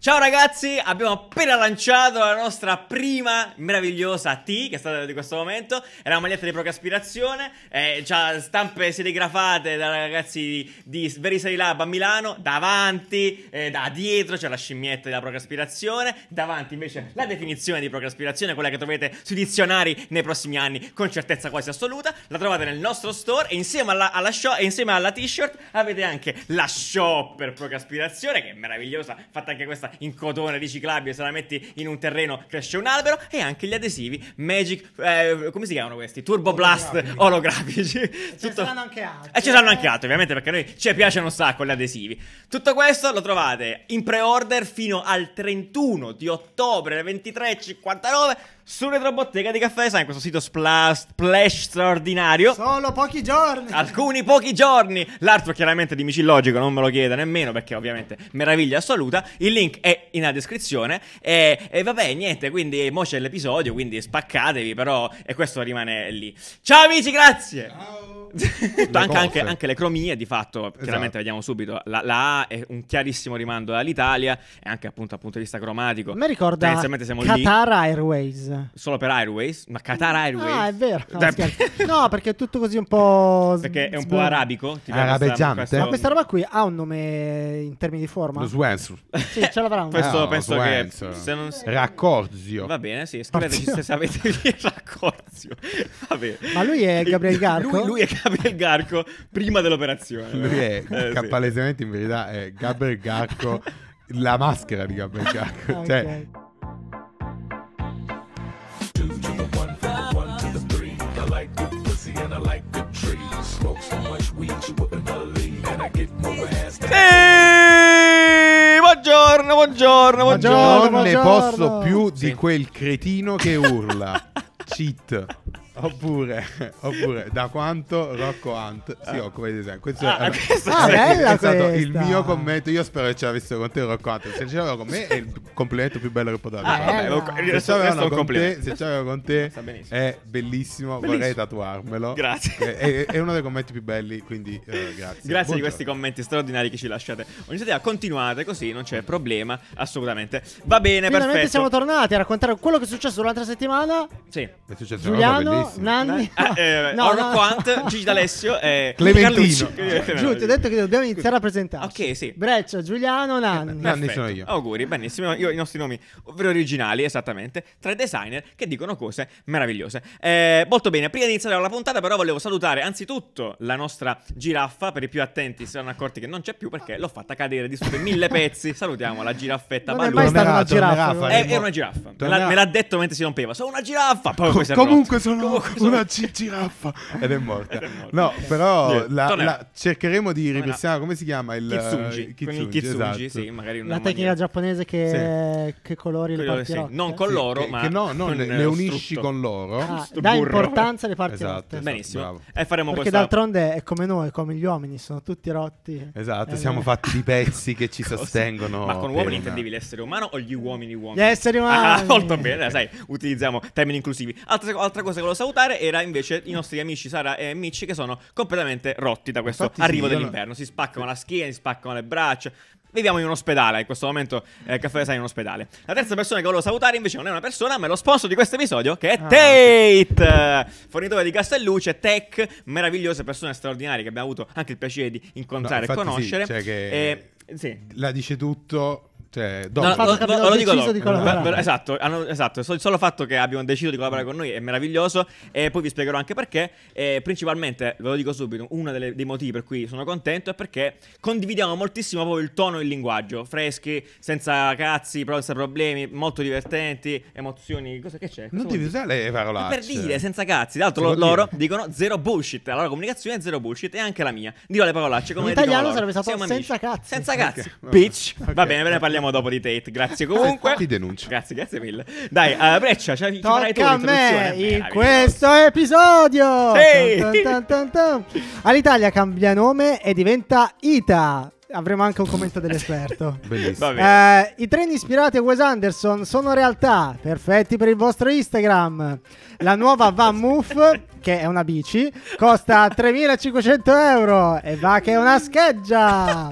Ciao ragazzi, abbiamo appena lanciato la nostra prima meravigliosa T, che è stata di questo momento, è la maglietta di Procaspirazione, eh, c'ha stampe serigrafate da ragazzi di, di Verisari Lab a Milano, davanti, eh, da dietro c'è la scimmietta della Procaspirazione, davanti invece la definizione di Procaspirazione, quella che troverete sui dizionari nei prossimi anni con certezza quasi assoluta, la trovate nel nostro store e insieme alla, alla, show, e insieme alla t-shirt avete anche la shop per Procaspirazione, che è meravigliosa, fatta anche questa in cotone riciclabile, se la metti in un terreno cresce un albero e anche gli adesivi Magic, eh, come si chiamano questi? Turbo Blast olografici. E ce ne saranno anche altri. E ci saranno anche altri, ovviamente, perché a noi ci piacciono un sacco gli adesivi. Tutto questo lo trovate in pre-order fino al 31 di ottobre alle 23.59 su Retrobottega di Caffè Design, questo sito splash, splash straordinario. Solo pochi giorni. Alcuni pochi giorni. L'artwork chiaramente di Micillogico, non me lo chiede nemmeno perché ovviamente meraviglia assoluta. Il link è in descrizione. E, e vabbè, niente, quindi mo c'è l'episodio, quindi spaccatevi, però e questo rimane lì. Ciao amici, grazie. Ciao. Anche, anche- anche le cromie, di fatto, chiaramente Esatto. vediamo subito. La, la A è un chiarissimo rimando all'Italia e anche appunto dal punto di vista cromatico. Me ricorda Tendenzialmente siamo lì. Qatar Airways. Solo per Airways, ma Qatar Airways. Ah, è vero. No. No, perché è tutto così un po'. Perché è un po' arabico. ti piace Arabeggiante. questa- Ma questa roba qui ha un nome in termini di forma? Lo Swansur. Sì, ce l'avrà un Questo No, penso Swansur. che se non Raccorzio. Va bene, sì, scriveteci se sapete il raccorzio. Va bene. Ma lui è Gabriel Garco? Lui, lui è Gabriel Garco prima dell'operazione. Lui è Eh, sì. palesemente in verità è Gabriel Garco, la maschera di Gabriel Garco. Ah, Cioè, ok. two to the one, from the one to the three. I like good pussy and I like good trees. Smoke so much weed you wouldn't believe, and I get more ass than Sì! Buongiorno, buongiorno, buongiorno. Non ne posso più di Sì. quel cretino che urla. Cheat. Oppure, oppure, da quanto Rocco Hunt si occupa di design. Questo Ah, è, Ah, bella è stato il mio commento. Io spero che ce l'avessero con te, Rocco Hunt. Se ce l'aveva con me, è il complimento più bello che poteva Ah, fare. vabbè, Bella. un- Se ce l'avevano un con te, complimento. se ce l'aveva con te è bellissimo, vorrei Bellissimo. tatuarmelo. Grazie. È, è- è uno dei commenti più belli, quindi eh, grazie. Grazie di questi commenti straordinari che ci lasciate. Ogni sera continuate così, non c'è problema, assolutamente. Va bene, Finalmente perfetto. siamo tornati a raccontare quello che è successo l'altra settimana. Sì. È cosa Giuliano, bellissima. Nanni. Ah, eh, No, Rocco no. Hunt, Gigi D'Alessio e Clementino. Carlucci. Giù, ti ho detto che dobbiamo iniziare a presentarci. Ok, sì. Breccia, Giuliano, Nanni. Nanni Perfetto. sono io. Auguri, benissimo. Io i nostri nomi, ovvero originali, esattamente. Tre designer che dicono cose meravigliose. Eh, molto bene, prima di iniziare la puntata, però, volevo salutare anzitutto la nostra giraffa. Per i più attenti, si saranno accorti che non c'è più perché l'ho fatta cadere di su per mille pezzi. Salutiamo la giraffetta Non è ballosa. mai stata una giraffa. È, è? è una giraffa. Me l'ha, me l'ha detto mentre si rompeva. Sono una giraffa. Poi, è Comunque sono Una gi- giraffa ed è morta. Ed è morta. No, però la- la- cercheremo di ripristinare come si chiama il Kitsungi. eh, Con il Kitsungi, esatto. sì, magari La tecnica maniera- giapponese che, che colori le parti sì, rotte. non con Sì, loro, che, ma che no, no, con le, lo le unisci strutto. con loro. Ah, dà importanza alle parti Esatto, rotte. esatto. Benissimo. bravo. E faremo Perché questa d'altronde è come noi, come gli uomini, sono tutti rotti. Esatto, Eh, siamo no. fatti di pezzi che ci sostengono. Ma con uomini intendevi l'essere umano o gli uomini uomini? Gli esseri umani. Ah, molto bene, sai, utilizziamo termini inclusivi. Altra, altra cosa che volevo salutare era invece i nostri amici Sara e Micci che sono completamente rotti da questo Infatti sì, arrivo no- dell'inverno. Si spaccano la schiena, si spaccano le braccia. Viviamo in un ospedale, in questo momento eh, Caffè è in un ospedale. La terza persona che volevo salutare invece non è una persona, ma è lo sponsor di questo episodio, che è Ah, Tate, fornitore di Castelluce, tech, meravigliose persone straordinarie che abbiamo avuto anche il piacere di incontrare No, e infatti sì, conoscere. cioè che- Eh, sì, La dice tutto. Cioè, dopo. No, fatto lo, lo- lo dico deciso dopo. di collaborare. Beh, esatto, hanno- esatto. Il solo fatto che abbiano deciso di collaborare con noi è meraviglioso. E poi vi spiegherò anche perché. E principalmente, ve lo dico subito, uno delle- dei motivi per cui sono contento è perché condividiamo moltissimo proprio il tono e il linguaggio. Freschi, senza cazzi, però senza problemi, molto divertenti, emozioni. Cosa che c'è? Cosa non devi dire? usare le parolacce. Per dire, senza cazzi. Tra l'altro, Si lo- loro dicono zero bullshit. La loro comunicazione è zero bullshit. E anche la mia. Dirò le parolacce come In italiano sarebbe stato senza cazzi. Senza cazzi. Ok, vabbè. Bitch. Ok, Va bene, ve ne ok. Parliamo dopo di Tate. Grazie comunque. Ti denuncio. Grazie, grazie mille. Dai, uh, Breccia, ci ci farai tu a me in questo episodio. Sì. Tan, tan, tan, tan. All'Italia cambia nome e diventa ITA. Avremo anche un commento dell'esperto. Bellissimo. Eh, I treni ispirati a Wes Anderson sono realtà, perfetti per il vostro Instagram. La nuova Van Moof, che è una bici, costa 3.500 euro e va che è una scheggia.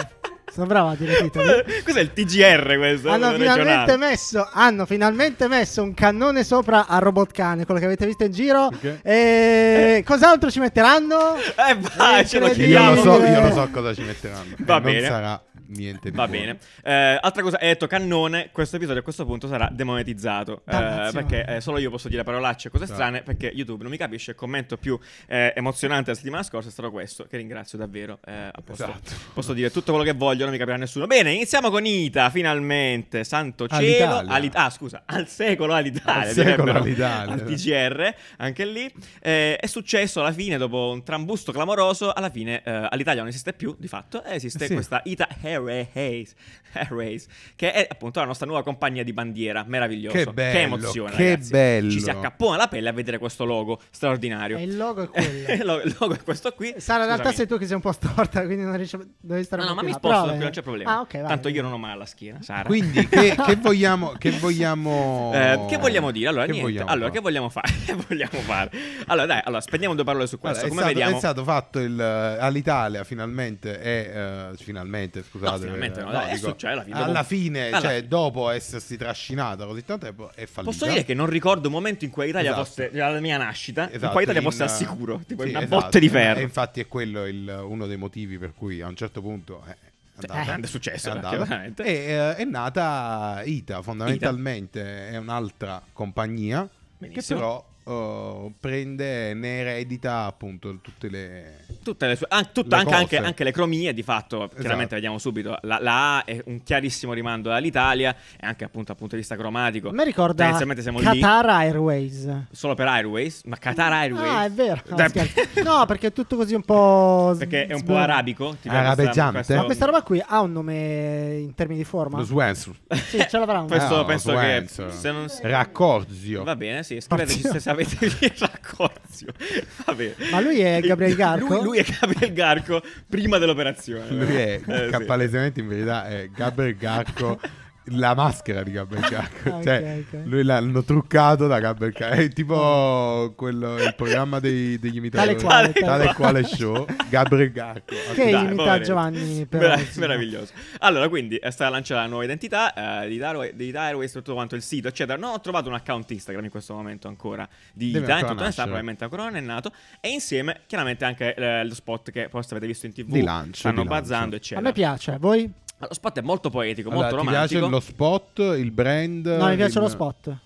Sono bravo a dire titoli. Cos'è il TGR questo? Hanno finalmente, messo, hanno finalmente messo un cannone sopra a Robot Cane, quello che avete visto in giro. Ok. E cos'altro ci metteranno? Eh, vai, ce lo chiediamo. Io lo, so, dire- io lo so cosa ci metteranno. Va bene. Non sarà niente di Va buono. bene. Eh, altra cosa, hai detto cannone. Questo episodio a questo punto sarà demonetizzato. eh, perché eh, solo io posso dire parolacce e cose Esatto. strane. Perché YouTube non mi capisce. Il commento più eh, emozionante la settimana scorsa è stato questo. Che ringrazio davvero. eh, a posto. Esatto. Posso dire tutto quello che voglio, non mi capirà nessuno. Bene, iniziamo con Ita. Finalmente, santo cielo. All'Italia. Ali- ah, scusa, al secolo all'Italia. Al secolo all'Italia. Al TGR, anche lì. Eh, è successo alla fine, dopo un trambusto clamoroso. Alla fine eh, all'Italia non esiste più, di fatto. esiste Sì. questa Ita Airways, Airways, che è appunto la nostra nuova compagnia di bandiera. Meraviglioso. Che bello, emozione. che ragazzi. bello. Ci si accappona la pelle a vedere questo logo straordinario. E il logo è quello. il logo- è questo qui. Sara, in realtà sei tu che sei un po' storta, quindi non riesci devi stare No, no, ma mi sposto Però, qui, non c'è problema. Ah, ok, vai, Tanto vai. io non ho mai alla schiena, Sara. Quindi, che, che vogliamo, che vogliamo... Eh, che vogliamo dire? Allora, Che niente. vogliamo allora, fare? che vogliamo fare? Che vogliamo fare? Allora, dai, allora, spendiamo due parole su questo. Allora, è, Come stato, vediamo? è stato fatto il, eh, all'Italia finalmente è eh, finalmente scusate No, finalmente no, eh, dai, è dico, successo alla fine, alla dopo- fine alla cioè dopo essersi trascinata così tanto tempo è fallita Posso dire che non ricordo un momento in cui l'Italia Esatto. fosse, la mia nascita, in Esatto, cui l'Italia in- fosse al sicuro, tipo sì, una esatto. botte di ferro. e infatti è quello il- uno dei motivi per cui a un certo punto è andata, Eh, è successo, è andata. e eh, è nata ITA fondamentalmente è un'altra compagnia Benissimo. che però eh, prende ne eredita appunto tutte le Tutte le sue, an- tutta- Le anche, anche- anche le cromie, di fatto, chiaramente Esatto. vediamo subito. La, la A è un chiarissimo rimando all'Italia, e anche appunto dal punto di vista cromatico. Me ricorda siamo lì Qatar Airways. solo per Airways, ma Qatar Airways. Ah, è vero. No. No, perché è tutto così un po'. Perché è un po' arabico. tipo Arabeggiante. questo- Ma questa roba qui ha un nome in termini di forma? lo Swenson Sì, ce l'avrà un Questo Ah, penso Swenson. che se non Raccorzio Va bene, sì, scriveteci se raccorzio. Va bene. Ma lui è Gabriel Garco? Lui, lui è Gabriel Garco prima dell'operazione. Lui è Eh, sì. palesemente in verità è Gabriel Garco la maschera di Gabriel Garco Ah, ok, cioè ok. lui l'hanno truccato da Gabriel Garco è tipo quello il programma dei, degli imitatori Tale quale, tale tale quale show Gabriel Garco Che Dai, imita. Giovanni Perozzi. meraviglioso. Allora, quindi è stata lanciata la nuova identità eh, di Darway, di Airways, tutto quanto il sito, eccetera. Non ho trovato un account Instagram in questo momento ancora di Deve Ita, in ancora tutta onestà, nascere. probabilmente ancora non è nato. E insieme, chiaramente, anche eh, lo spot che forse avete visto in tv. Di lancio, Stanno di lancio. bazzando, A eccetera. me piace, voi? Lo spot è molto poetico, Allora, molto ti romantico. piace lo spot il brand No, mi piace il- lo spot.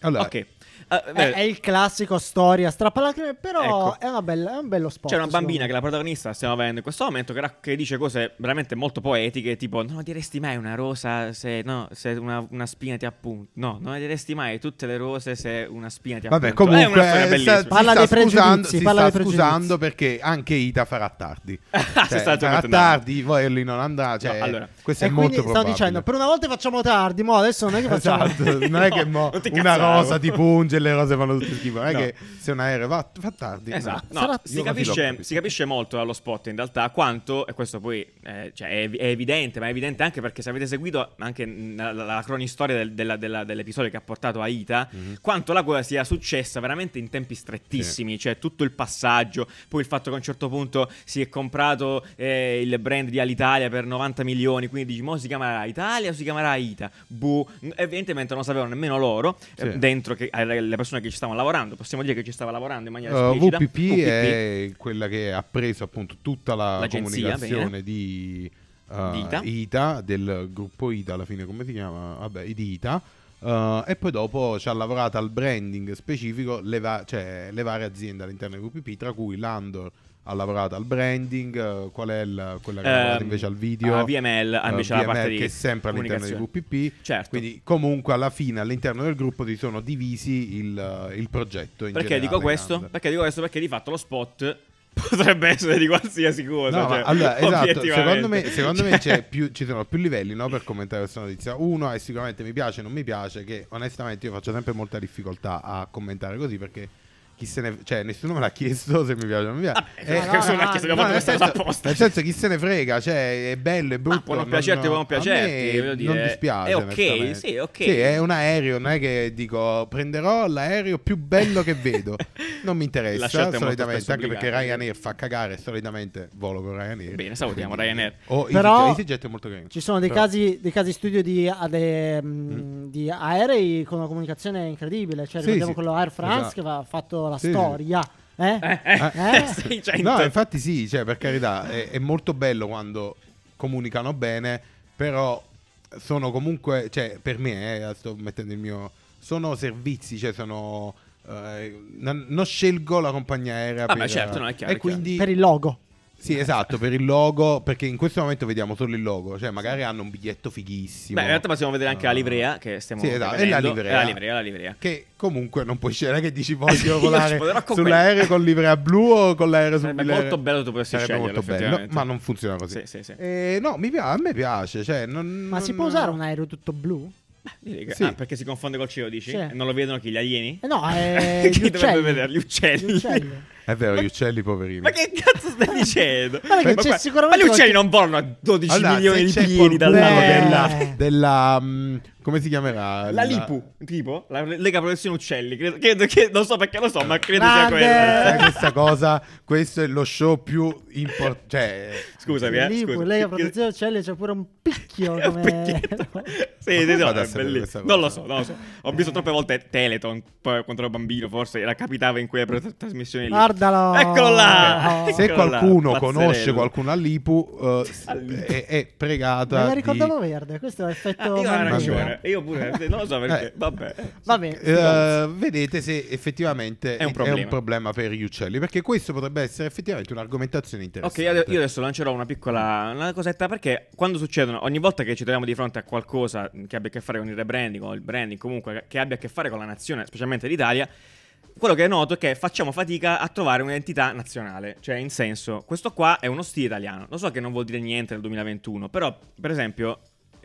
allora Ok. Eh, È, è il classico storia strappalacrime, però Ecco. è, una bella- è un bello spot. C'è una bambina che è la protagonista, stiamo vedendo in questo momento, che, che dice cose veramente molto poetiche, tipo non diresti mai una rosa se, no, se una, una spina ti appunta. No, non diresti mai tutte le rose se una spina ti appunta. Vabbè, è comunque una storia eh, bellissima. sta- Parla dei pregiudizi, si parla sta dei pregiudizi. scusando perché anche Ita farà tardi. Si Cioè, sta farà tardi, poi lì non andrà. Cioè, No, allora. questo E è quindi molto stavo probabile. dicendo, per una volta facciamo tardi, mo adesso non è che facciamo... Esatto, non è che mo una rosa ti punge le rose fanno tutte schifo. Non è No. che se un aereo va, fa tardi. Esatto, no, Sarà- si, capisce, si capisce molto dallo spot in realtà quanto, e questo poi eh, cioè, è, è evidente, ma è evidente anche perché se avete seguito anche la, la- la cronistoria del- della- della- dell'episodio che ha portato a Ita, Mhm. quanto la cosa sia successa veramente in tempi strettissimi, cioè tutto il passaggio, poi il fatto che a un certo punto si è comprato eh, il brand di Alitalia per 90 milioni, quindi dici, mo si chiamerà Italia o si chiamerà Ita? Buh, evidentemente non sapevano nemmeno loro, eh, Sì. dentro che, eh, le persone che ci stavano lavorando, possiamo dire che ci stava lavorando in maniera Uh, esplicita. VPP, è quella che ha preso appunto tutta la comunicazione di, uh, Di Ita. ITA, del gruppo ITA alla fine, come si chiama? Vabbè, di ITA. Uh, e poi dopo ci ha lavorato al branding specifico le, va- cioè, le varie aziende all'interno di VPP, tra cui Landor ha lavorato al branding, uh, qual è il- quella che ha lavorato Ehm, invece al video? a VML, Uh, invece la parte VML, che è sempre all'interno di. VPP. Certo. Quindi comunque alla fine all'interno del gruppo si sono divisi il, il progetto. Perché generale, dico questo? Perché dico questo? Perché di fatto lo spot potrebbe essere di qualsiasi cosa. No, cioè, allora, esatto, secondo me, secondo me Cioè, c'è più- ci sono più livelli no, per commentare questa notizia. Uno è sicuramente mi piace, non mi piace, che onestamente io faccio sempre molta difficoltà a commentare così perché chi se ne cioè nessuno me l'ha chiesto se mi piace o non mi piace. Ah, Eh, no, nessuno no, ha chiesto, no, abbiamo fatto nel, questa cosa senso, apposta. nel senso chi se ne frega, cioè è bello, è brutto. può non non- piacerti, può non piacerti, dire, non dispiace. è ok, sì, ok. Sì, è un aereo, non è che dico prenderò l'aereo più bello che vedo. Non mi interessa solitamente, anche perché. Ryanair fa cagare, solitamente volo con Ryanair. Bene, salutiamo Quindi- Ryanair. O Però- EasyJet, è molto carino. Ci sono dei Però- casi, dei casi studio di, a- de- mh, di aerei con una comunicazione incredibile. Cioè, Sì, ricordiamo sì. quello Air France Esatto. che aveva fatto la Sì, storia. Eh? Eh, eh, Eh? 600. No, infatti sì, cioè, per carità, è, è molto bello quando comunicano bene, però sono comunque, cioè, per me, eh, sto mettendo il mio, sono servizi, cioè sono... eh, non, non scelgo la compagnia aerea Vabbè, per, certo, no, è chiaro, e quindi Per il logo. Sì esatto per il logo perché in questo momento vediamo solo il logo cioè magari hanno un biglietto fighissimo Beh, in realtà possiamo vedere anche la Uh, livrea che stiamo sì, esatto, è vedendo. la livrea. È la livrea, la livrea. che comunque non puoi scegliere che dici Io voglio volare con sull'aereo con livrea blu o con l'aereo sul Sarebbe molto bello tu potessi Sarebbe scegliere, molto bello ma non funziona così Sì, sì, sì. Eh, no mi piace a me piace cioè, non- Ma si non- può usare un aereo tutto blu? Che- Sì. Ah, perché si confonde col cielo, dici? Sì. Non lo vedono chi? Gli alieni? Eh no, eh, Chi gli dovrebbe vedere? Gli uccelli. Gli uccelli. è vero gli uccelli poverini Ma che cazzo stai dicendo? Ma c'è qua- sicuramente ma gli uccelli qualche- non volano a 12 Allora, milioni di piedi dal qualcuno lato Beh. della... della, della mm, come si chiamerà La Lipu, tipo? La Lega Protezione Uccelli. Credo, credo che... Non so perché lo so, ma credo sia Grande! quella. Sai questa cosa questo è lo show più importante cioè Scusami, eh. Lì, scusa. lei a Che- protezione uccelli c'è pure un picchio È un come... picchietto. sì, sì, no, è bellissimo. Non lo so, non lo so. Ho visto troppe volte Teleton poi, quando ero bambino, forse era capitava in quelle trasmissioni lì. Guardalo! Eccolo là! se Eccolo là, qualcuno pazzerello. conosce qualcuno all'Ipu eh, All'Ipu. è, è pregata Me la di- ricordavo verde, questo è effetto... Ah, io ho ragione. Io pure, non lo so perché. Eh. Vabbè. Va bene. Eh, vedete se effettivamente È un problema. problema per gli uccelli perché questo potrebbe essere effettivamente un'argomentazione Ok, interessante ade- io adesso lancerò una piccola una cosetta perché quando succedono, ogni volta che ci troviamo di fronte a qualcosa che abbia a che fare con il rebranding o il branding, comunque che abbia a che fare con la nazione, specialmente l'Italia, quello che noto è che facciamo fatica a trovare un'entità nazionale. Cioè, in senso, questo qua è uno stile italiano. Lo so che non vuol dire niente nel 2021, però, per esempio.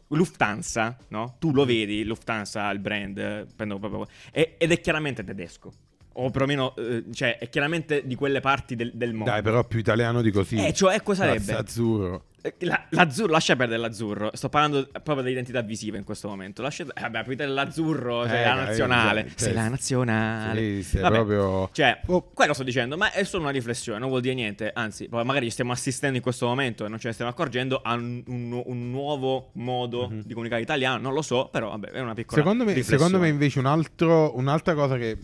Lufthansa, no? Tu lo vedi, Lufthansa, il brand, proprio- ed è chiaramente tedesco. O perlomeno, eh, cioè, è chiaramente di quelle parti del, del mondo. dai però più italiano di così Eh, cioè, cosa sarebbe? Azzurro Eh, la- l'azzurro, lascia perdere l'azzurro. Sto parlando proprio dell'identità visiva in questo momento. Lascia, eh, vabbè, poi l'azzurro, sei Eh, la eh, nazionale. eh, sei la nazionale. Sì, sei Vabbè, proprio- Cioè, Oh. quello sto dicendo, ma è solo una riflessione, non vuol dire niente. Anzi, magari stiamo assistendo in questo momento e non ce ne stiamo accorgendo a un, un- un nuovo modo di comunicare italiano. Non lo so, però vabbè, è una piccola. Secondo me, secondo me invece un altro- un'altra cosa che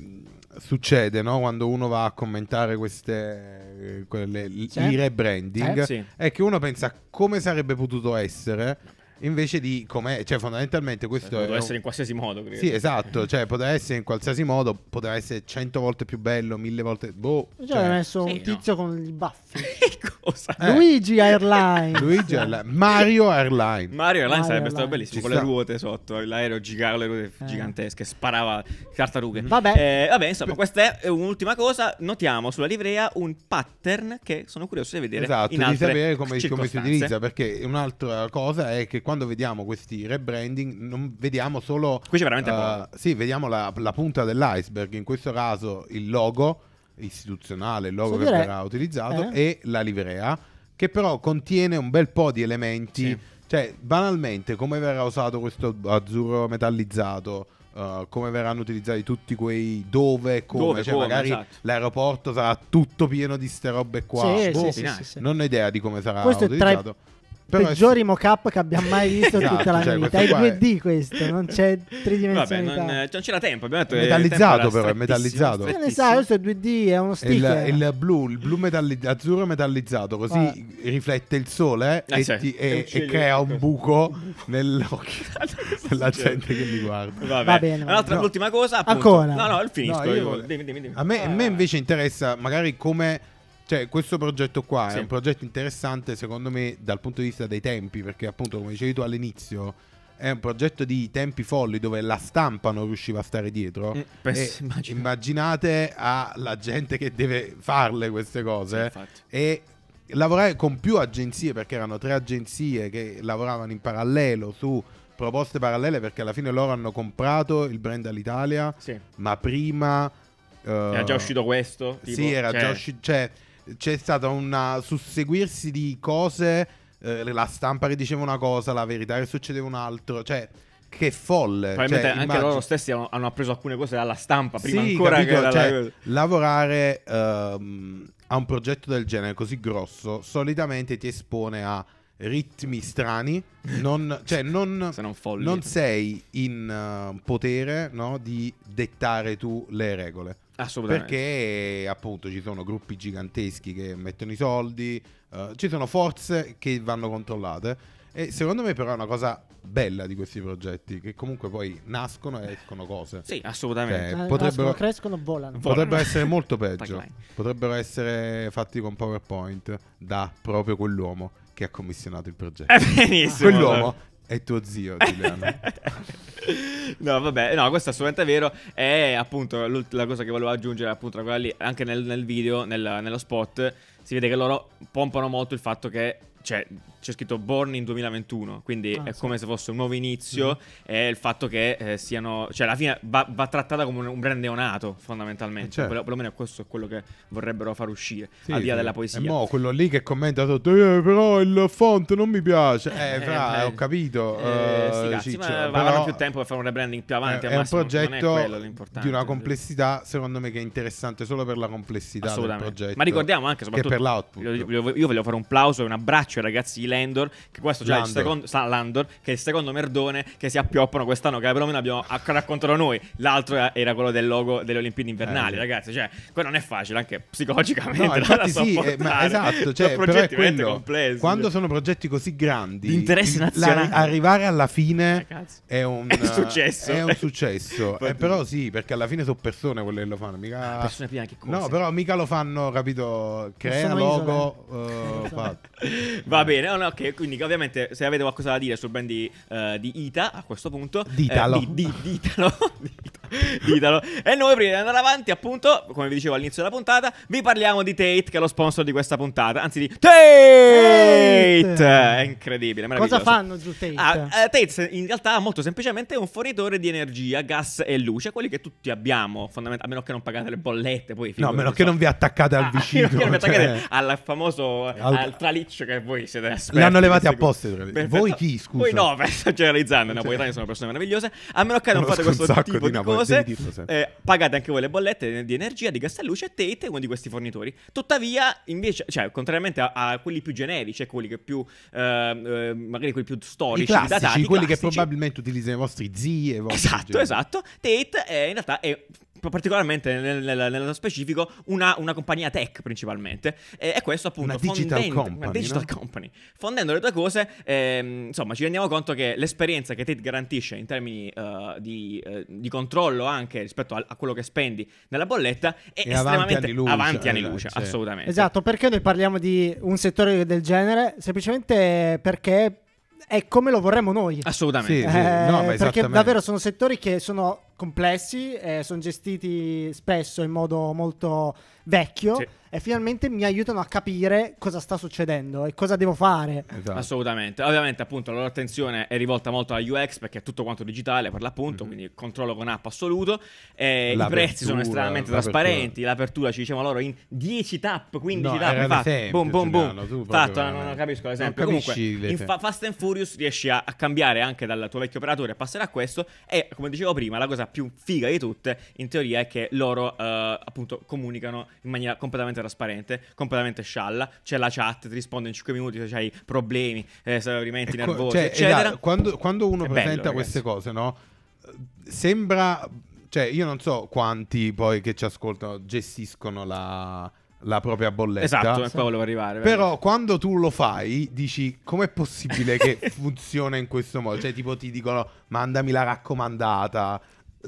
succede no? quando uno va a commentare queste eh, quelle, i Sì. rebranding Eh, sì. è che uno pensa come sarebbe potuto essere invece di com'è cioè fondamentalmente questo Poteva è un- essere in qualsiasi modo, credo. sì esatto cioè poteva essere in qualsiasi modo poteva essere cento volte più bello mille volte boh Cioè, cioè, hai messo sì, un no. tizio con i baffi. Cosa? Eh. Luigi Airlines. Luigi Airline- Mario Airline Mario Airlines sarebbe stato Airlines. bellissimo Ci con le sta. ruote sotto, l'aereo giga- le ruote Eh. gigantesche, sparava tartarughe. Vabbè. Eh, vabbè, insomma, questa è un'ultima cosa. Notiamo sulla livrea un pattern che sono curioso di vedere Esatto, in di sapere come, come si utilizza perché un'altra cosa è che quando vediamo questi rebranding non vediamo solo Qui c'è veramente poco. sì, vediamo la, la punta dell'iceberg, in questo caso il logo istituzionale, il logo Posso che dire- verrà utilizzato eh? e la livrea che però contiene un bel po' di elementi, Sì. cioè banalmente come verrà usato questo azzurro metallizzato eh, come verranno utilizzati tutti quei dove come, Dove, cioè come, magari esatto. l'aeroporto sarà tutto pieno di ste robe qua. Sì, Boh, sì, sì, dai. sì, sì. non ho idea di come sarà Questo è tra i Però è- peggiori mock-up che abbia mai visto in Esatto, tutta la cioè, mia vita. È qua è- 2D questo, non c'è Vabbè, tridimensionalità. non, non c'era tempo. Abbiamo detto È il metallizzato, però, è metallizzato. Che ne strettissimo. sai, questo è 2D, è uno il, sticker. il blu, il blu metalli- azzurro metallizzato, così Guarda. riflette il sole Eh, e, sì. ti- E e- crea un buco nell'occhio della gente che li guarda. Vabbè. Va bene, Un'altra, bene. l'ultima cosa. Appunto. Ancora? No, no, finisco. No, io io. Dimmi, dimmi, dimmi. A me, a me invece interessa magari come... Cioè, questo progetto qua Sì. è un progetto interessante secondo me dal punto di vista dei tempi, perché appunto come dicevi tu all'inizio è un progetto di tempi folli dove la stampa non riusciva a stare dietro. Mm, pes- E immagino. immaginate alla gente che deve farle queste Sì, cose infatti. e lavorare con più agenzie, perché erano tre agenzie che lavoravano in parallelo su proposte parallele, perché alla fine loro hanno comprato il brand all'Italia Sì. ma prima Era già uscito questo? Tipo? sì, era Cioè, già uscito. Cioè, c'è stato un susseguirsi di cose. eh, la stampa che diceva una cosa, la verità che succedeva un altro. Cioè, che folle. Probabilmente Cioè, anche immagini- loro stessi hanno, hanno appreso alcune cose dalla stampa prima Sì, ancora capito? che dalla Cioè, lavorare ehm, a un progetto del genere così grosso solitamente ti espone a ritmi strani. Non, cioè, non, se non non sei in eh, potere no, di dettare tu le regole. Assolutamente. Perché appunto ci sono gruppi giganteschi che mettono i soldi, eh, ci sono forze che vanno controllate. E secondo me, però, è una cosa bella di questi progetti che comunque poi nascono e escono cose. Sì, assolutamente. Cioè, Eh, potrebbero- nascono, crescono, volano. Volano. Potrebbero essere molto peggio. Potrebbero essere fatti con PowerPoint da proprio quell'uomo che ha commissionato il progetto. Eh, benissimo. Quell'uomo è tuo zio, Giuliano. no, vabbè, no, questo è assolutamente vero. E appunto la cosa che volevo aggiungere, appunto, quella lì, anche nel, nel video, nel- nello spot, si vede che loro pompano molto il fatto che. Cioè, c'è scritto Born in 2021, quindi Ah, è sì. come se fosse un nuovo inizio. E il fatto che eh, siano. Cioè, alla fine va, va trattata come un, un brand neonato, fondamentalmente. Eh, certo. Per- Perlomeno questo è quello che vorrebbero far uscire. Sì, al di là sì. della poesia. E mo quello lì che commenta sotto, "Eh, però il font non mi piace. Eh, Eh, fra, eh, ho capito. Eh, eh, sti cazzi, Ciccio, ma però avranno più tempo per fare un rebranding più avanti. È, è un massimo, non è progetto quello l'importante. di una complessità, secondo me, che è interessante solo per la complessità del progetto. Ma ricordiamo anche, che soprattutto, per l'output. Io, io- io voglio fare un plauso e un abbraccio ai ragazzi Landor. Che questo già è il Landor. secondo. Sa, Landor, che è il secondo merdone che si appioppano quest'anno. Che perlomeno abbiamo raccontato noi. L'altro era- quello del logo delle Olimpiadi invernali, Eh. ragazzi. Cioè, quello non è facile, anche psicologicamente. No, da- sì, eh, ma esatto, cioè, Sono però è progetti veramente quello, complessi. quando sono progetti così grandi, Di interesse la- nazionale. arrivare alla fine Eh, cazzo. è un, È un successo. È un successo. Eh, però sì, perché alla fine sono persone quelle che lo fanno, mica... Persone prima che cose. No, però mica lo fanno, capito? Crea logo, fatto. Va bene, no, no, ok, quindi ovviamente se avete qualcosa da dire sul brand di, eh, di Ita a questo punto Ditalo. eh, di, di, ditalo Ditalo e noi prima di andare avanti appunto come vi dicevo all'inizio della puntata vi parliamo di Tate che è lo sponsor di questa puntata anzi di Tate, Tate! è incredibile Cosa fanno giù Tate? Ah, eh, Tate in realtà molto semplicemente è un fornitore di energia, gas e luce, quelli che tutti abbiamo, fondamentalmente, a meno che non pagate le bollette, poi No, a meno che non vi attaccate al Ah, vicino. a meno che non vi attaccate cioè. al famoso Al- al, traliccio che voi siete esperti. Le hanno levati apposta. Voi chi, scusa? Voi no, per sto generalizzando, i Cioè- napoletani sono persone meravigliose. A meno che non Conosco fate questo tipo di di, napoletani, cose, dirlo sempre. eh, pagate anche voi le bollette di energia, di gas e luce Tate è uno di questi fornitori. Tuttavia, invece, cioè, contrariamente a, a quelli più generici, cioè quelli che più, eh, eh, magari quelli più I storici, classici, datati, quelli che classici, probabilmente utilizzano i vostri zii e i vostri Esatto, genitori. esatto. Tate è, in realtà è particolarmente nel- nel- nello specifico una, una compagnia tech principalmente e, e questo appunto Una digital fondendo- company, una digital no? company. fondendo le due cose ehm, insomma ci rendiamo conto che l'esperienza che Tate garantisce in termini eh, di, eh, di controllo anche rispetto a, a quello che spendi nella bolletta è E avanti estremamente anni luce, avanti anni eh, luce cioè. assolutamente Esatto, perché noi parliamo di un settore del genere? Semplicemente perché è come lo vorremmo noi. assolutamente Sì, sì. Eh, no, ma perché davvero sono settori che sono complessi, eh, sono gestiti spesso in modo molto vecchio Sì. e finalmente mi aiutano a capire cosa sta succedendo e cosa devo fare. Esatto. Assolutamente, ovviamente appunto la loro attenzione è rivolta molto alla UX perché è tutto quanto digitale per l'appunto, quindi controllo con app assoluto, eh, i prezzi sono estremamente l'apertura. trasparenti, l'apertura ci dicevano loro in 10 tap, 15 No, tap, era fatto, l'esempio, boom boom boom, Giuliano, fatto, non, non capisco Non l'esempio, capisci comunque in Fa- Fast and Furious riesci a, a cambiare anche dal tuo vecchio operatore a passare a questo e come dicevo prima la cosa più figa di tutte in teoria è che loro eh, appunto comunicano in maniera completamente trasparente, completamente scialla, c'è la chat, ti risponde in 5 minuti se hai problemi, eh, esaurimenti E qua- nervosi, cioè, eccetera. esatto, quando, quando uno È bello, presenta ragazzi. queste cose, no? Sembra, cioè, io non so quanti poi che ci ascoltano gestiscono la, la propria bolletta. Esatto, e qua volevo arrivare. Però quando tu lo fai, dici com'è possibile che funziona in questo modo? Cioè, tipo ti dicono mandami la raccomandata.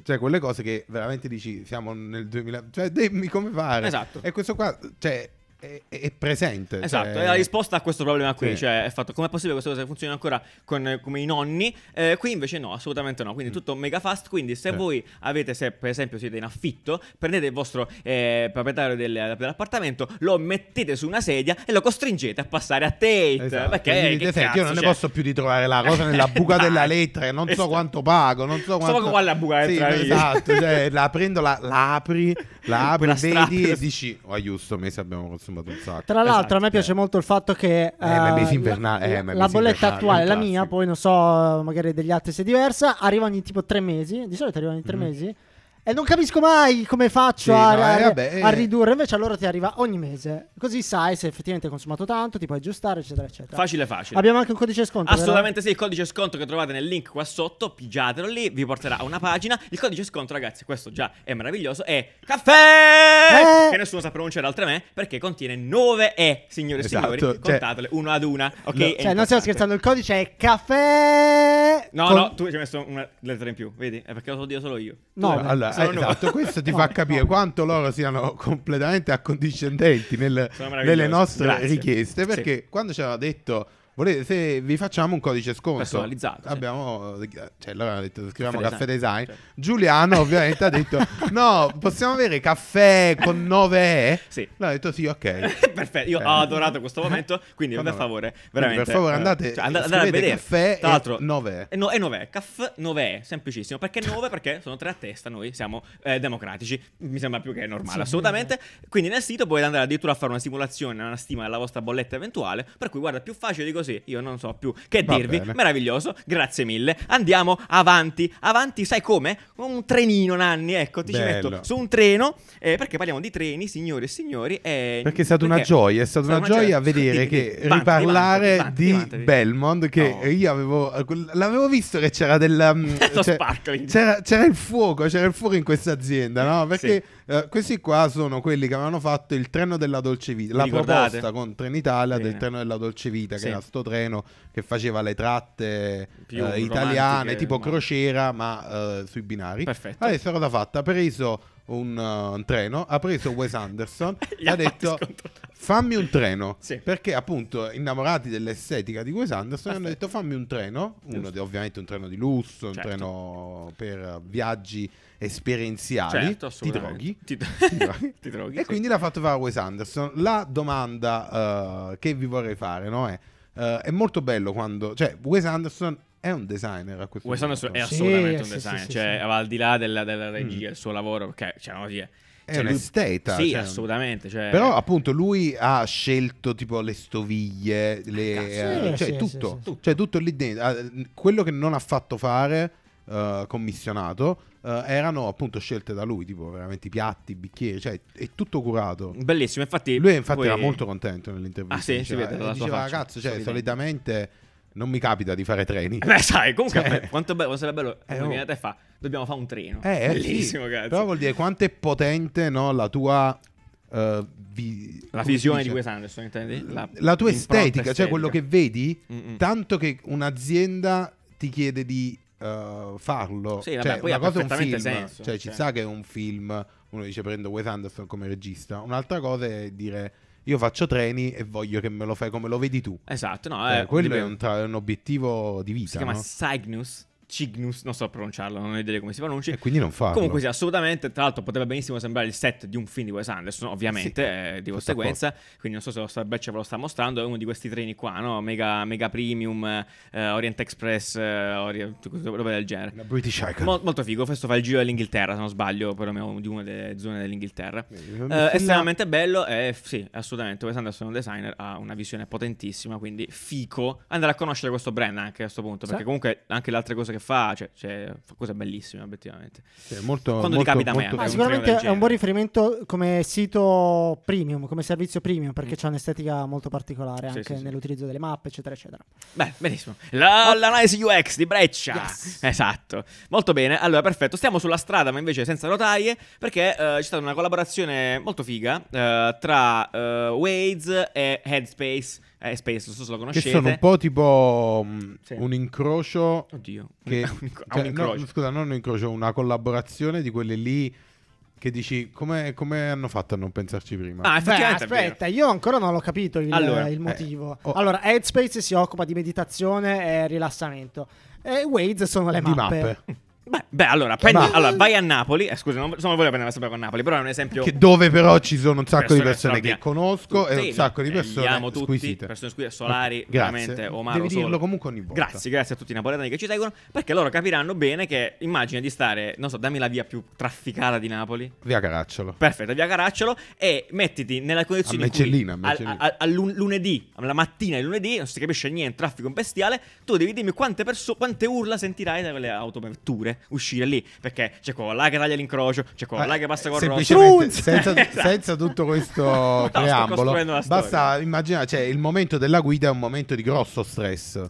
Cioè, quelle cose che veramente dici siamo nel 2000. Cioè, dimmi come fare. Esatto. E questo qua, cioè, è, è presente. Esatto, cioè- è la risposta a questo problema qui, Sì. cioè è fatto com'è possibile che queste cose funzionino ancora con, come i nonni, Eh, qui invece no, assolutamente no, quindi tutto mega fast, quindi se Sì. voi avete, se per esempio siete in affitto, prendete il vostro eh, proprietario del- dell'appartamento, lo mettete su una sedia e lo costringete a passare a Tate, Esatto. perché che dite, "Senti, io non cazzo, ne cioè- posso più di trovare la cosa nella buca della lettera, non so Esatto. quanto pago, non so quanto... qual è la buca della Sì, lettera lì. Esatto, cioè, la prendo, la, la apri, la apri, vedi strappi, e dici, oh giusto, mese abbiamo consumato un sacco. Tra l'altro, Esatto, a me piace eh. molto il fatto che ma eh, mesi la- eh, la, mesi bolletta attuale, la mia, poi non so, magari degli altri se è diversa, arriva ogni tipo tre mesi. Di solito arriva ogni tre Mhm. mesi. E non capisco mai come faccio Sì, a, no, a- eh, vabbè, a eh. ridurre. Invece a loro ti arriva ogni mese. Così sai se effettivamente hai consumato tanto, ti puoi aggiustare, eccetera, eccetera. Facile, facile. Abbiamo anche un codice sconto. vero? Assolutamente sì, il codice sconto che trovate nel link qua sotto, pigiatelo lì, vi porterà a una pagina. Il codice sconto, ragazzi, questo già è meraviglioso, è caffè! Eh. Che nessuno sa pronunciare oltre me, perché contiene 9 E, signore e Esatto, signori. cioè- Contatele una ad una, ok? No, Cioè, non stiamo scherzando, il codice è caffè. No, con- no, tu ci hai messo una lettera in più, vedi? È perché lo so dire solo io. No, Tu- allora. Esatto, questo ti No, fa capire no. quanto loro siano completamente accondiscendenti nel- nelle nostre grazie. richieste. Sì. Perché quando ci aveva detto, volete, se vi facciamo un codice sconto, Personalizzato, sì. abbiamo, cioè, loro hanno detto, scriviamo Caffè caffè design, design. certo. Giuliano, ovviamente, ha detto, no, possiamo avere caffè con 9 E? Sì. Allora ha detto, sì, ok. Perfetto, io Eh. ho adorato questo momento, quindi per favore, veramente. per favore eh, andate, cioè, and- andate a vedere. caffè Tra e l'altro, 9. E no, e 9 caffè 9 è semplicissimo. Perché 9? Perché sono tre a testa, noi siamo eh, democratici. Mi sembra più che normale, Sì. assolutamente. Quindi nel sito potete andare addirittura a fare una simulazione, una stima della vostra bolletta eventuale. Per cui guarda, più facile di così, io non so più che Va dirvi. bene. Meraviglioso, grazie mille. Andiamo avanti, avanti, sai come? Un trenino, Nanni, ecco, ti ci Bello. metto su un treno, eh, perché parliamo di treni, signori e signori. e- Perché è stata una perché- gioia, è stata una gioia vedere Dimmi, che. Vanti, riparlare vanti, di vanti, vanti. Belmont che No. io avevo l'avevo visto che c'era del um, c'era, c'era il fuoco, c'era il fuoco in questa azienda, no? Perché eh, questi qua sono quelli che avevano fatto il treno della Dolce Vita, Vi la ricordate? proposta con Trenitalia Bene. del treno della Dolce Vita, Sì. che era sto treno che faceva le tratte Più eh, italiane, tipo ma- crociera, ma eh, sui binari. Perfetto. Adesso cosa ha fatto? Ha preso un, uh, un treno, ha preso Wes Anderson Gli e ha detto. Fammi un treno. Sì. Perché appunto innamorati dell'estetica di Wes Anderson hanno Perfetto. detto fammi un treno, uno ovviamente un treno di lusso, un Certo. treno per viaggi esperienziali, Certo, ti assolutamente. droghi. Ti, Ti droghi. ti droghi, E sì. quindi l'ha fatto fare a Wes Anderson. La domanda eh, che vi vorrei fare no, è, eh, è molto bello quando... Cioè, Wes Anderson è un designer a questo Wes punto. Anderson è Sì, assolutamente un sì, design, sì, sì, cioè sì. va al di là della, della regia, il suo lavoro, perché cioè, no, sì, è, È cioè, un lui- esteta, Sì, cioè- assolutamente. Cioè, Però appunto lui ha scelto tipo le stoviglie, le, Cazzo. eh, Sì, cioè sì, tutto, sì, cioè tutto lì dentro. Ah, Quello che non ha fatto fare eh, commissionato eh, erano appunto scelte da lui, tipo veramente i piatti, i bicchieri, cioè è tutto curato. bellissimo. Infatti, Lui infatti poi- era molto contento nell'intervista. Ah, sì? Si diceva, vede eh, sua diceva, cioè, sorridente." solitamente non mi capita di fare treni. Beh, sai, comunque, Cioè- quanto bello, sarebbe bello. Eh, viene da te fa, dobbiamo fare un treno. Eh, eh, Bellissimo, sì. cazzo. Però vuol dire quanto è potente no, la tua... eh, vi- La visione di? Wes Anderson, intendi? la, la tua l'impronta estetica, cioè quello che vedi, Mm-mm. tanto che un'azienda ti chiede di eh, farlo. Sì, vabbè, cioè, poi una cosa è un film, senso, cioè ci cioè. sa che è un film, uno dice prendo Wes Anderson come regista, un'altra cosa è dire io faccio treni e voglio che me lo fai come lo vedi tu. Esatto, no, Cioè, eh, quello è un, tra- un obiettivo di Si vita, chiama no? Cygnus. Cygnus, non so pronunciarlo, non ho idea come si pronunci. E quindi non farlo. Comunque sì, assolutamente, tra l'altro potrebbe benissimo sembrare il set di un film di Wes Anderson, ovviamente, Sì, eh, di conseguenza, quindi non so se lo Star Batch ve lo sta mostrando, è uno di questi treni qua, no? Mega, Mega Premium, eh, Orient Express, eh, Orient, roba del genere. Una British Icon. Mol- molto figo, questo fa il giro dell'Inghilterra, se non sbaglio, perlomeno di una delle zone dell'Inghilterra. Eh, estremamente bello e f- sì, assolutamente Wes Anderson è un designer, ha una visione potentissima, quindi fico andare a conoscere questo brand anche a questo punto, Sì. perché comunque anche le altre cose che fa, cioè, cioè, fa cose bellissime obiettivamente. Sì, molto, Quando ti molto, capita a me, molto- Ma sicuramente è un buon riferimento come sito premium, come servizio premium, perché c'è un'estetica molto particolare Sì, anche sì, sì. nell'utilizzo delle mappe, eccetera, eccetera. Beh, benissimo. La- L'analisi UX di Breccia. Yes. Esatto. Molto bene. Allora, perfetto. Stiamo sulla strada, ma invece senza rotaie, perché eh, c'è stata una collaborazione molto figa eh, tra eh, Waze e Headspace. Eh, Space, non so se lo che conoscete. sono un po' tipo mh, Sì. un incrocio Oddio. che, un inc- cioè, un incrocio. no, scusa, non un incrocio, una collaborazione di quelle lì che dici come, come hanno fatto a non pensarci prima? Ah, Beh, aspetta, io ancora non l'ho capito il, Allora, il eh, motivo. oh. Allora, Headspace si occupa di meditazione e rilassamento. E Waze sono le Di mappe. Beh, beh, allora, prendi- Ma- allora, vai a Napoli. Eh, scusa, non, non voglio prendere sempre con Napoli, però è un esempio. Che dove però ci sono un sacco di Persone persone che straordinarie. conosco e un sacco di eh, persone li amo tutti, squisite. persone squisite, solari, Grazie. veramente, Omaro Devi Solo. dirlo comunque ogni volta. Grazie, grazie a tutti i napoletani che ci seguono, perché loro capiranno bene che immagina di stare, non so, dammi la via più trafficata di Napoli. Via Caracciolo. Perfetto, via Caracciolo e mettiti nella condizione A in cui Mecellina, a Mecellina. al- al lun- lunedì, la mattina di lunedì, non si capisce niente, traffico bestiale, tu devi dirmi quante, perso- quante urla sentirai da quelle autovetture uscire lì, perché c'è là che taglia l'incrocio, c'è là che passa con rosso. Eh, senza, Esatto. senza tutto questo preambolo, basta immaginare, cioè il momento della guida è un momento di grosso stress.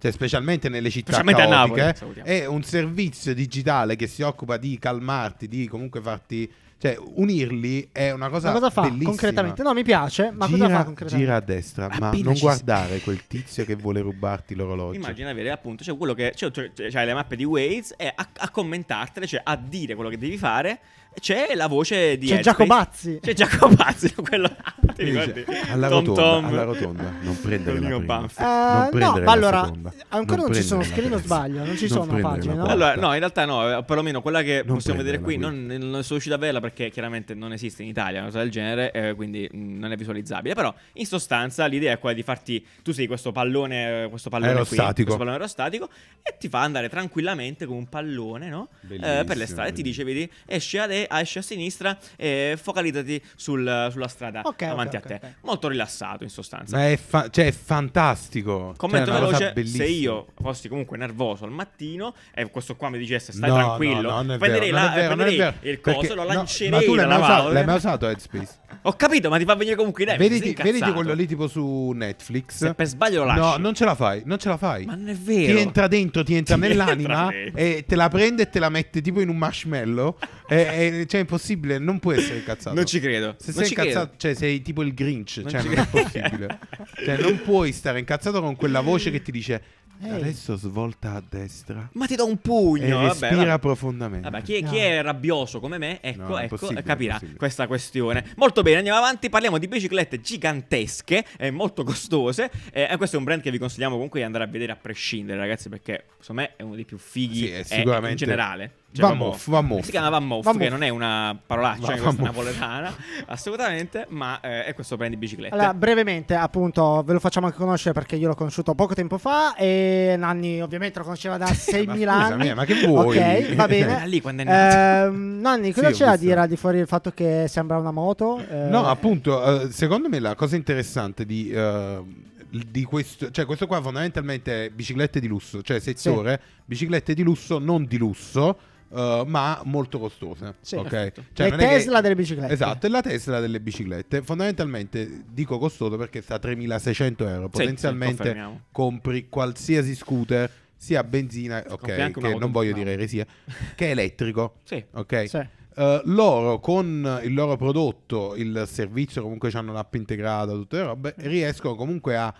Cioè, specialmente nelle città Specialmente a caotiche, Napoli, è un servizio digitale che si occupa di calmarti, di comunque farti. Cioè, unirli è una cosa, Ma cosa fa bellissima. concretamente? No, mi piace, ma gira, cosa fa concretamente? gira a destra, ma Appena non guardare quel tizio che vuole rubarti l'orologio. Immagina avere appunto, c'è quello che c'è, c'è- c'hai le mappe di Waze e a, a commentartele, cioè a dire quello che devi fare. C'è la voce di C'è. Giacobazzi. C'è Giacobazzi, quello ti ricordi? alla, Tom rotonda, Tom. alla rotonda, non prendere la prima. Eh, Non no, ma allora seconda. ancora non, ci sono la terza. sbaglio, non ci Non sono pagine, no? Allora, no, in realtà no, eh, perlomeno quella che Non possiamo vedere qui non, non sono riuscito a vederla perché chiaramente non esiste in Italia una cosa del genere, eh, quindi mh, non è visualizzabile. Però in sostanza l'idea è quella di farti, tu sei questo pallone, eh, questo pallone qui, Aerostatico. questo pallone aerostatico e ti fa andare tranquillamente come un pallone, no? Eh, per le strade, ti dice, vedi, esci a, de- esci a sinistra e focalizzati sul- sulla strada Ok, davanti ok, a te. ok, ok. Molto rilassato in sostanza. Ma è, fa- cioè, è fantastico. Commento Cioè, veloce, se io fossi comunque nervoso al mattino e questo qua mi dicesse stai No, tranquillo, no, no, prenderei, vero, la- vero, prenderei il coso, perché- lo no, lancerei ma tu l'hai mai, usato, l'hai mai usato Headspace? Ho capito, ma ti fa venire comunque perché sei Vediti, vediti quello lì tipo su Netflix. Se per sbaglio lo lasci. No, non ce la fai, non ce la fai. Ma non è vero. Ti entra dentro, ti entra Ti nell'anima entra e te la prende e te la mette tipo in un marshmallow. e, e- cioè, è impossibile, non puoi essere incazzato. Non ci credo. Se non sei ci incazzato, credo. cioè sei tipo il Grinch, Non cioè ci non è credo. possibile. cioè non puoi stare incazzato con quella voce che ti dice Ehi. adesso svolta a destra Ma ti do un e pugno. vabbè, respira vabbè. profondamente. Vabbè, chi, è, No. chi è rabbioso come me, ecco, No, ecco, capirà questa questione. Molto bene, andiamo avanti. Parliamo di biciclette gigantesche e molto costose. Eh, E questo è un brand che vi consigliamo comunque di andare a vedere a prescindere, ragazzi, perché secondo me è uno dei più fighi Sì, è eh, sicuramente- in generale. Van proprio- Moff, Van Moff. Si chiama Van Moff, Van che Moff. non è una parolaccia Va- eh, Van napoletana, assolutamente, ma eh, è questo brand di biciclette. Allora, brevemente, appunto, ve lo facciamo anche conoscere perché io l'ho conosciuto poco tempo fa e Nanni ovviamente lo conosceva da 6.000 Ma anni. scusami, ma che vuoi? Ok, va bene. lì quando è nato. Ehm, Nanni, cosa Sì, c'è da dire al di fuori del fatto che sembra una moto? Eh, No, appunto, eh, secondo me la cosa interessante di, eh, di questo, cioè questo qua fondamentalmente è biciclette di lusso, cioè settore biciclette di lusso, non di lusso, eh, ma molto costose. Sì. ok? Perfetto. Cioè, Le è che- Tesla delle biciclette. Esatto, è la Tesla delle biciclette. Fondamentalmente dico costoso perché sta a 3600 euro. Sì, Potenzialmente sì, confermiamo. compri qualsiasi scooter, sia benzina, ok, compri anche che non voglio dire eresia, che è elettrico. Sì. Ok, Sì. eh, loro con il loro prodotto, il servizio, comunque hanno un'app integrata, tutte le robe, riescono comunque a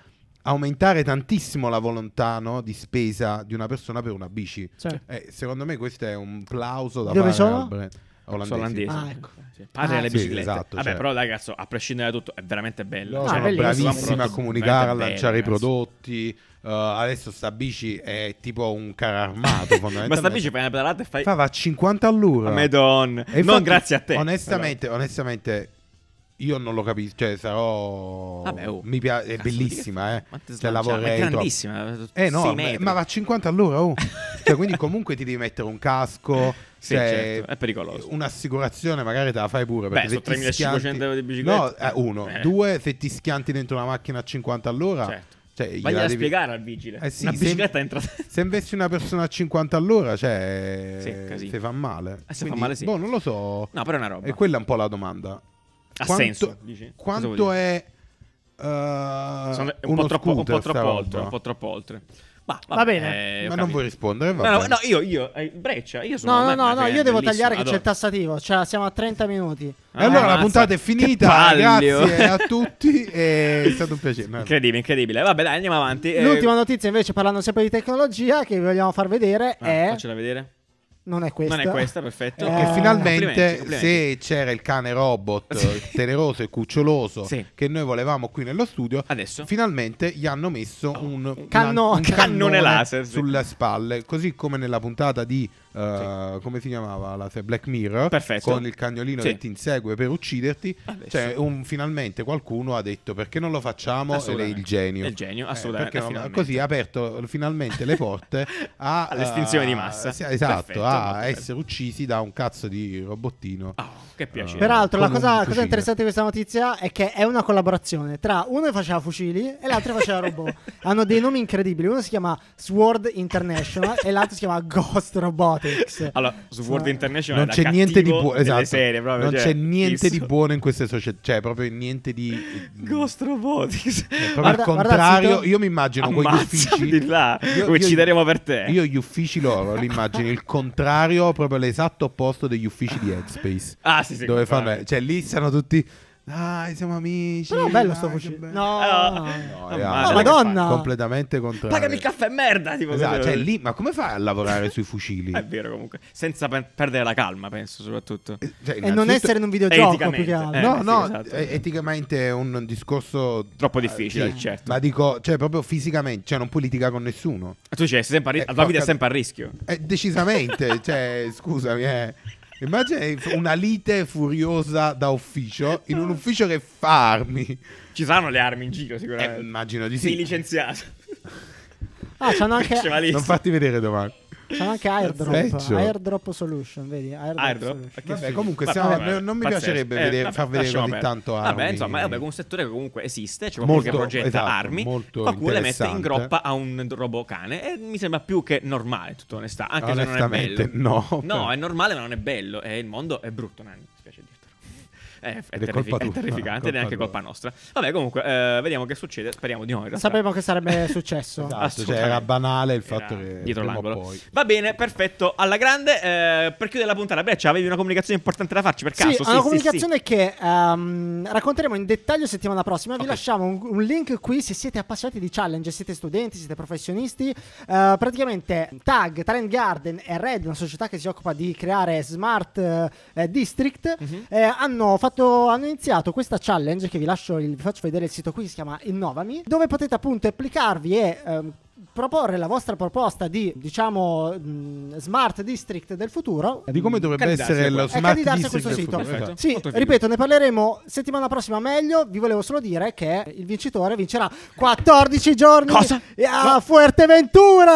aumentare tantissimo la volontà no, di spesa di una persona per una bici. Sì. E secondo me questo è un plauso da Dove fare olandesi. Ah, ecco. Sì. Padre Ah, delle sì, biciclette. esatto, Vabbè, cioè- però ragazzo, a prescindere da tutto, è veramente bello. Loro Ah, sono bravissimi a comunicare, a bello, lanciare i ragazzi. prodotti. Uh, adesso sta bici è tipo un carro armato. fondamentalmente. Ma sta bici fai una pedalata e fai... Fa, va a 50 all'ora. Madonna. E non infatti, grazie a te. Onestamente, onestamente, io non lo capisco. Cioè, sarò. Vabbè, oh. Mi piace, è Cazzo, bellissima, eh. Cioè, la è troppo. grandissima. Eh no, ma- va a 50 all'ora, oh. cioè, quindi comunque ti devi mettere un casco. Sì, cioè, certo, è pericoloso. Un'assicurazione magari te la fai pure. Beh, Perché sono se ti 3.500 schianti- euro di bicicletta. No, eh, uno. Eh. Due, se ti schianti dentro una macchina a 50 all'ora. Certo. Cioè, Vai a devi- spiegare al vigile. Eh sì, una se- bicicletta entra... Se investi una persona a 50 all'ora, cioè. Sì, se fa male. Eh, se fa Quindi, male, sì. Boh, non lo so. No, però è una roba. E quella è un po' la domanda. Ha Quanto- senso, dici? Quanto è. eh, Sono un, po troppo, un po' troppo oltre, un po' troppo oltre. Ma, Va vabbè, bene. eh, Ma non vuoi rispondere? Va No, no, bene. no, io, io, eh, Breccia, io sono... No, no, no, io devo tagliare che c'è adoro. il tassativo. Cioè, siamo a 30 minuti. E allora la Ammazza, puntata è finita. Grazie a tutti. È stato un piacere. No, Incredibile, incredibile. Vabbè, dai, andiamo avanti. Eh, L'ultima notizia, invece, parlando sempre di tecnologia, che vi vogliamo far vedere ah, è. Faccela vedere. Non è questa. Non è questa, perfetto. Eh, Che Complimenti, finalmente, complimenti. se c'era il cane robot teneroso e cuccioloso Sì. che noi volevamo qui nello studio, Adesso? finalmente gli hanno messo un, Canno- un cannone laser, sì. sulle spalle, così come nella puntata di eh, come si chiamava la serie? Black Mirror, Perfetto. con il cagnolino Sì. che ti insegue per ucciderti. Adesso. Cioè, un- finalmente qualcuno ha detto perché non lo facciamo? Ed è il genio. È il genio, Eh, assolutamente, perché non- così ha aperto finalmente le porte a, All'estinzione di eh, massa. sì, esatto, Perfetto, a bello. essere uccisi da un cazzo di robottino. Oh, che piacere. Peraltro, la cosa, cosa interessante di questa notizia è che è una collaborazione tra uno che faceva fucili e l'altro che faceva robot. Hanno dei nomi incredibili. Uno si chiama Sword International e l'altro si chiama Ghost Robotics. Allora, su World Insomma, International non c'è niente di buono, esatto. serie, proprio, non cioè, c'è niente di buono in queste società, cioè proprio niente di Ghost Robotics. Proprio Guarda- al guarda il contrario, sito. io mi immagino quegli uffici di là. Io- io- Uccideremo per te. Io gli uffici loro li immagino il contrario, proprio l'esatto opposto degli uffici di Headspace. Ah, sì, sì. dove fanno, cioè lì stanno tutti dai, siamo amici. Però bello dai, sto fucile. bello." No, Ah, no. No, Oh, è madre, Madonna. completamente contrario. Pagami il caffè, merda. Tipo, Esatto, così. cioè lì, ma come fai a lavorare sui fucili? È vero, comunque. Senza per- perdere la calma, penso, soprattutto. Eh, cioè, E non essere in un videogioco più che altro. eh. No, sì, no, esatto. eh, eticamente è un discorso Troppo eh, difficile, sì, certo. Ma dico, cioè proprio fisicamente, cioè non puoi litigare con nessuno. Tu ci sei sempre a ri- Eh, la vita è sempre a rischio. Eh, decisamente, cioè, scusami, eh. Immagina una lite furiosa da ufficio in un ufficio che fa armi. Ci saranno le armi in giro, Eh, sicuramente. immagino di Sei sì. licenziato. Ah, c'hanno anche. Non farti vedere domani. C'hanno anche airdrop. Perfetto. Airdrop solution, vedi? Airdrop, Airdrop? solution. Che Vabbè, comunque Vabbè, stiamo- vabbè, non mi pazzesco. piacerebbe Eh, vedere- vabbè, far vedere così tanto Vabbè, armi. insomma, vabbè, un settore che comunque esiste, c'è qualcuno che progetta esatto, armi, qualcuno le mette in groppa a un robot cane e mi sembra più che normale, tutta onestà, anche se non è bello. no. No, è normale ma non è bello e il mondo è brutto, Nanni, mi spiace. È, è, Ed è terrifi- colpa è terrificante colpa ed è anche tua. colpa nostra. Vabbè, comunque, eh, vediamo che succede. Speriamo di no. In sapevo che sarebbe successo. Esatto, cioè era banale il fatto Era che dietro l'angolo. poi- Va bene, perfetto. Alla grande, eh, per chiudere la puntata, Breccia, avevi una comunicazione importante da farci per caso? Sì, una comunicazione che ehm, racconteremo in dettaglio settimana prossima. Vi Ok. lasciamo un, un link qui se siete appassionati di challenge, siete studenti, siete professionisti. Eh, praticamente Tag, Talent Garden e Red, una società che si occupa di creare smart eh, eh, district, Mhm. eh, hanno, fatto, hanno iniziato questa challenge che vi lascio, vi faccio vedere il sito qui, si chiama Innovami, dove potete appunto applicarvi e... ehm, proporre la vostra proposta di diciamo mh, smart district del futuro Di come dovrebbe Candidarsi essere lo. Eh, smart candidarsi a district questo del sito. futuro. Sì, Molto ripeto, ne parleremo settimana prossima meglio. Vi volevo solo dire che il vincitore vincerà 14 giorni Cosa? a No. Fuerteventura.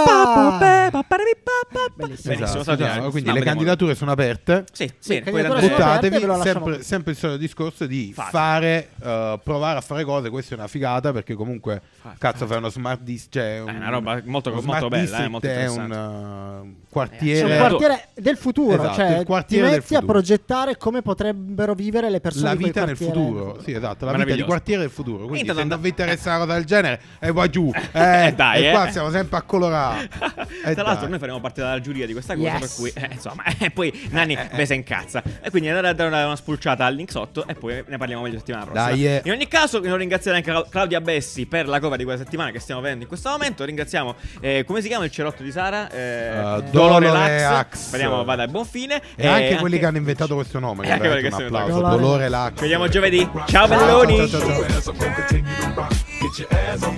Bellissimo. Esatto, esatto. Quindi No, le candidature sono aperte. Sì, Sì, lasciamo sempre, sempre il solito discorso di Fate. fare, eh, provare a fare cose. Questa è una figata perché comunque, Fate, cazzo, fare uno smart district. Cioè un, roba molto- molto bella, eh, molto è un uh, quartiere. un Certo. quartiere del futuro, Esatto, cioè il quartiere ti del metti a progettare come potrebbero vivere le persone La vita nel futuro, sì, esatto, la vita di quartiere del futuro. Quindi, Intanto se non vi interessa una cosa del genere, e va giù, eh, Dai, e qua eh. siamo sempre a colorare. Eh, Tra l'altro, dai. noi faremo parte dalla giuria di questa cosa. Yes. Per cui, eh, insomma, poi Nani me se incazza. E quindi andate a dare una spulciata al link sotto. E poi ne parliamo meglio settimana prossima. Dai, eh. In ogni caso, devo ringraziare anche Cla- Claudia Bessi per la cover di quella settimana che stiamo vedendo in questo momento. Ringraziamo, eh, come si chiama il cerotto di Sara? Eh, Uh, Dolore Dolore Lax. Speriamo vada a buon fine. E anche quelli che hanno inventato questo nome. E Che anche quelli che sono applauso. Dolore. Dolore Lax. Ci vediamo giovedì. Ciao, Ciao, belloni. ciao, ciao, ciao.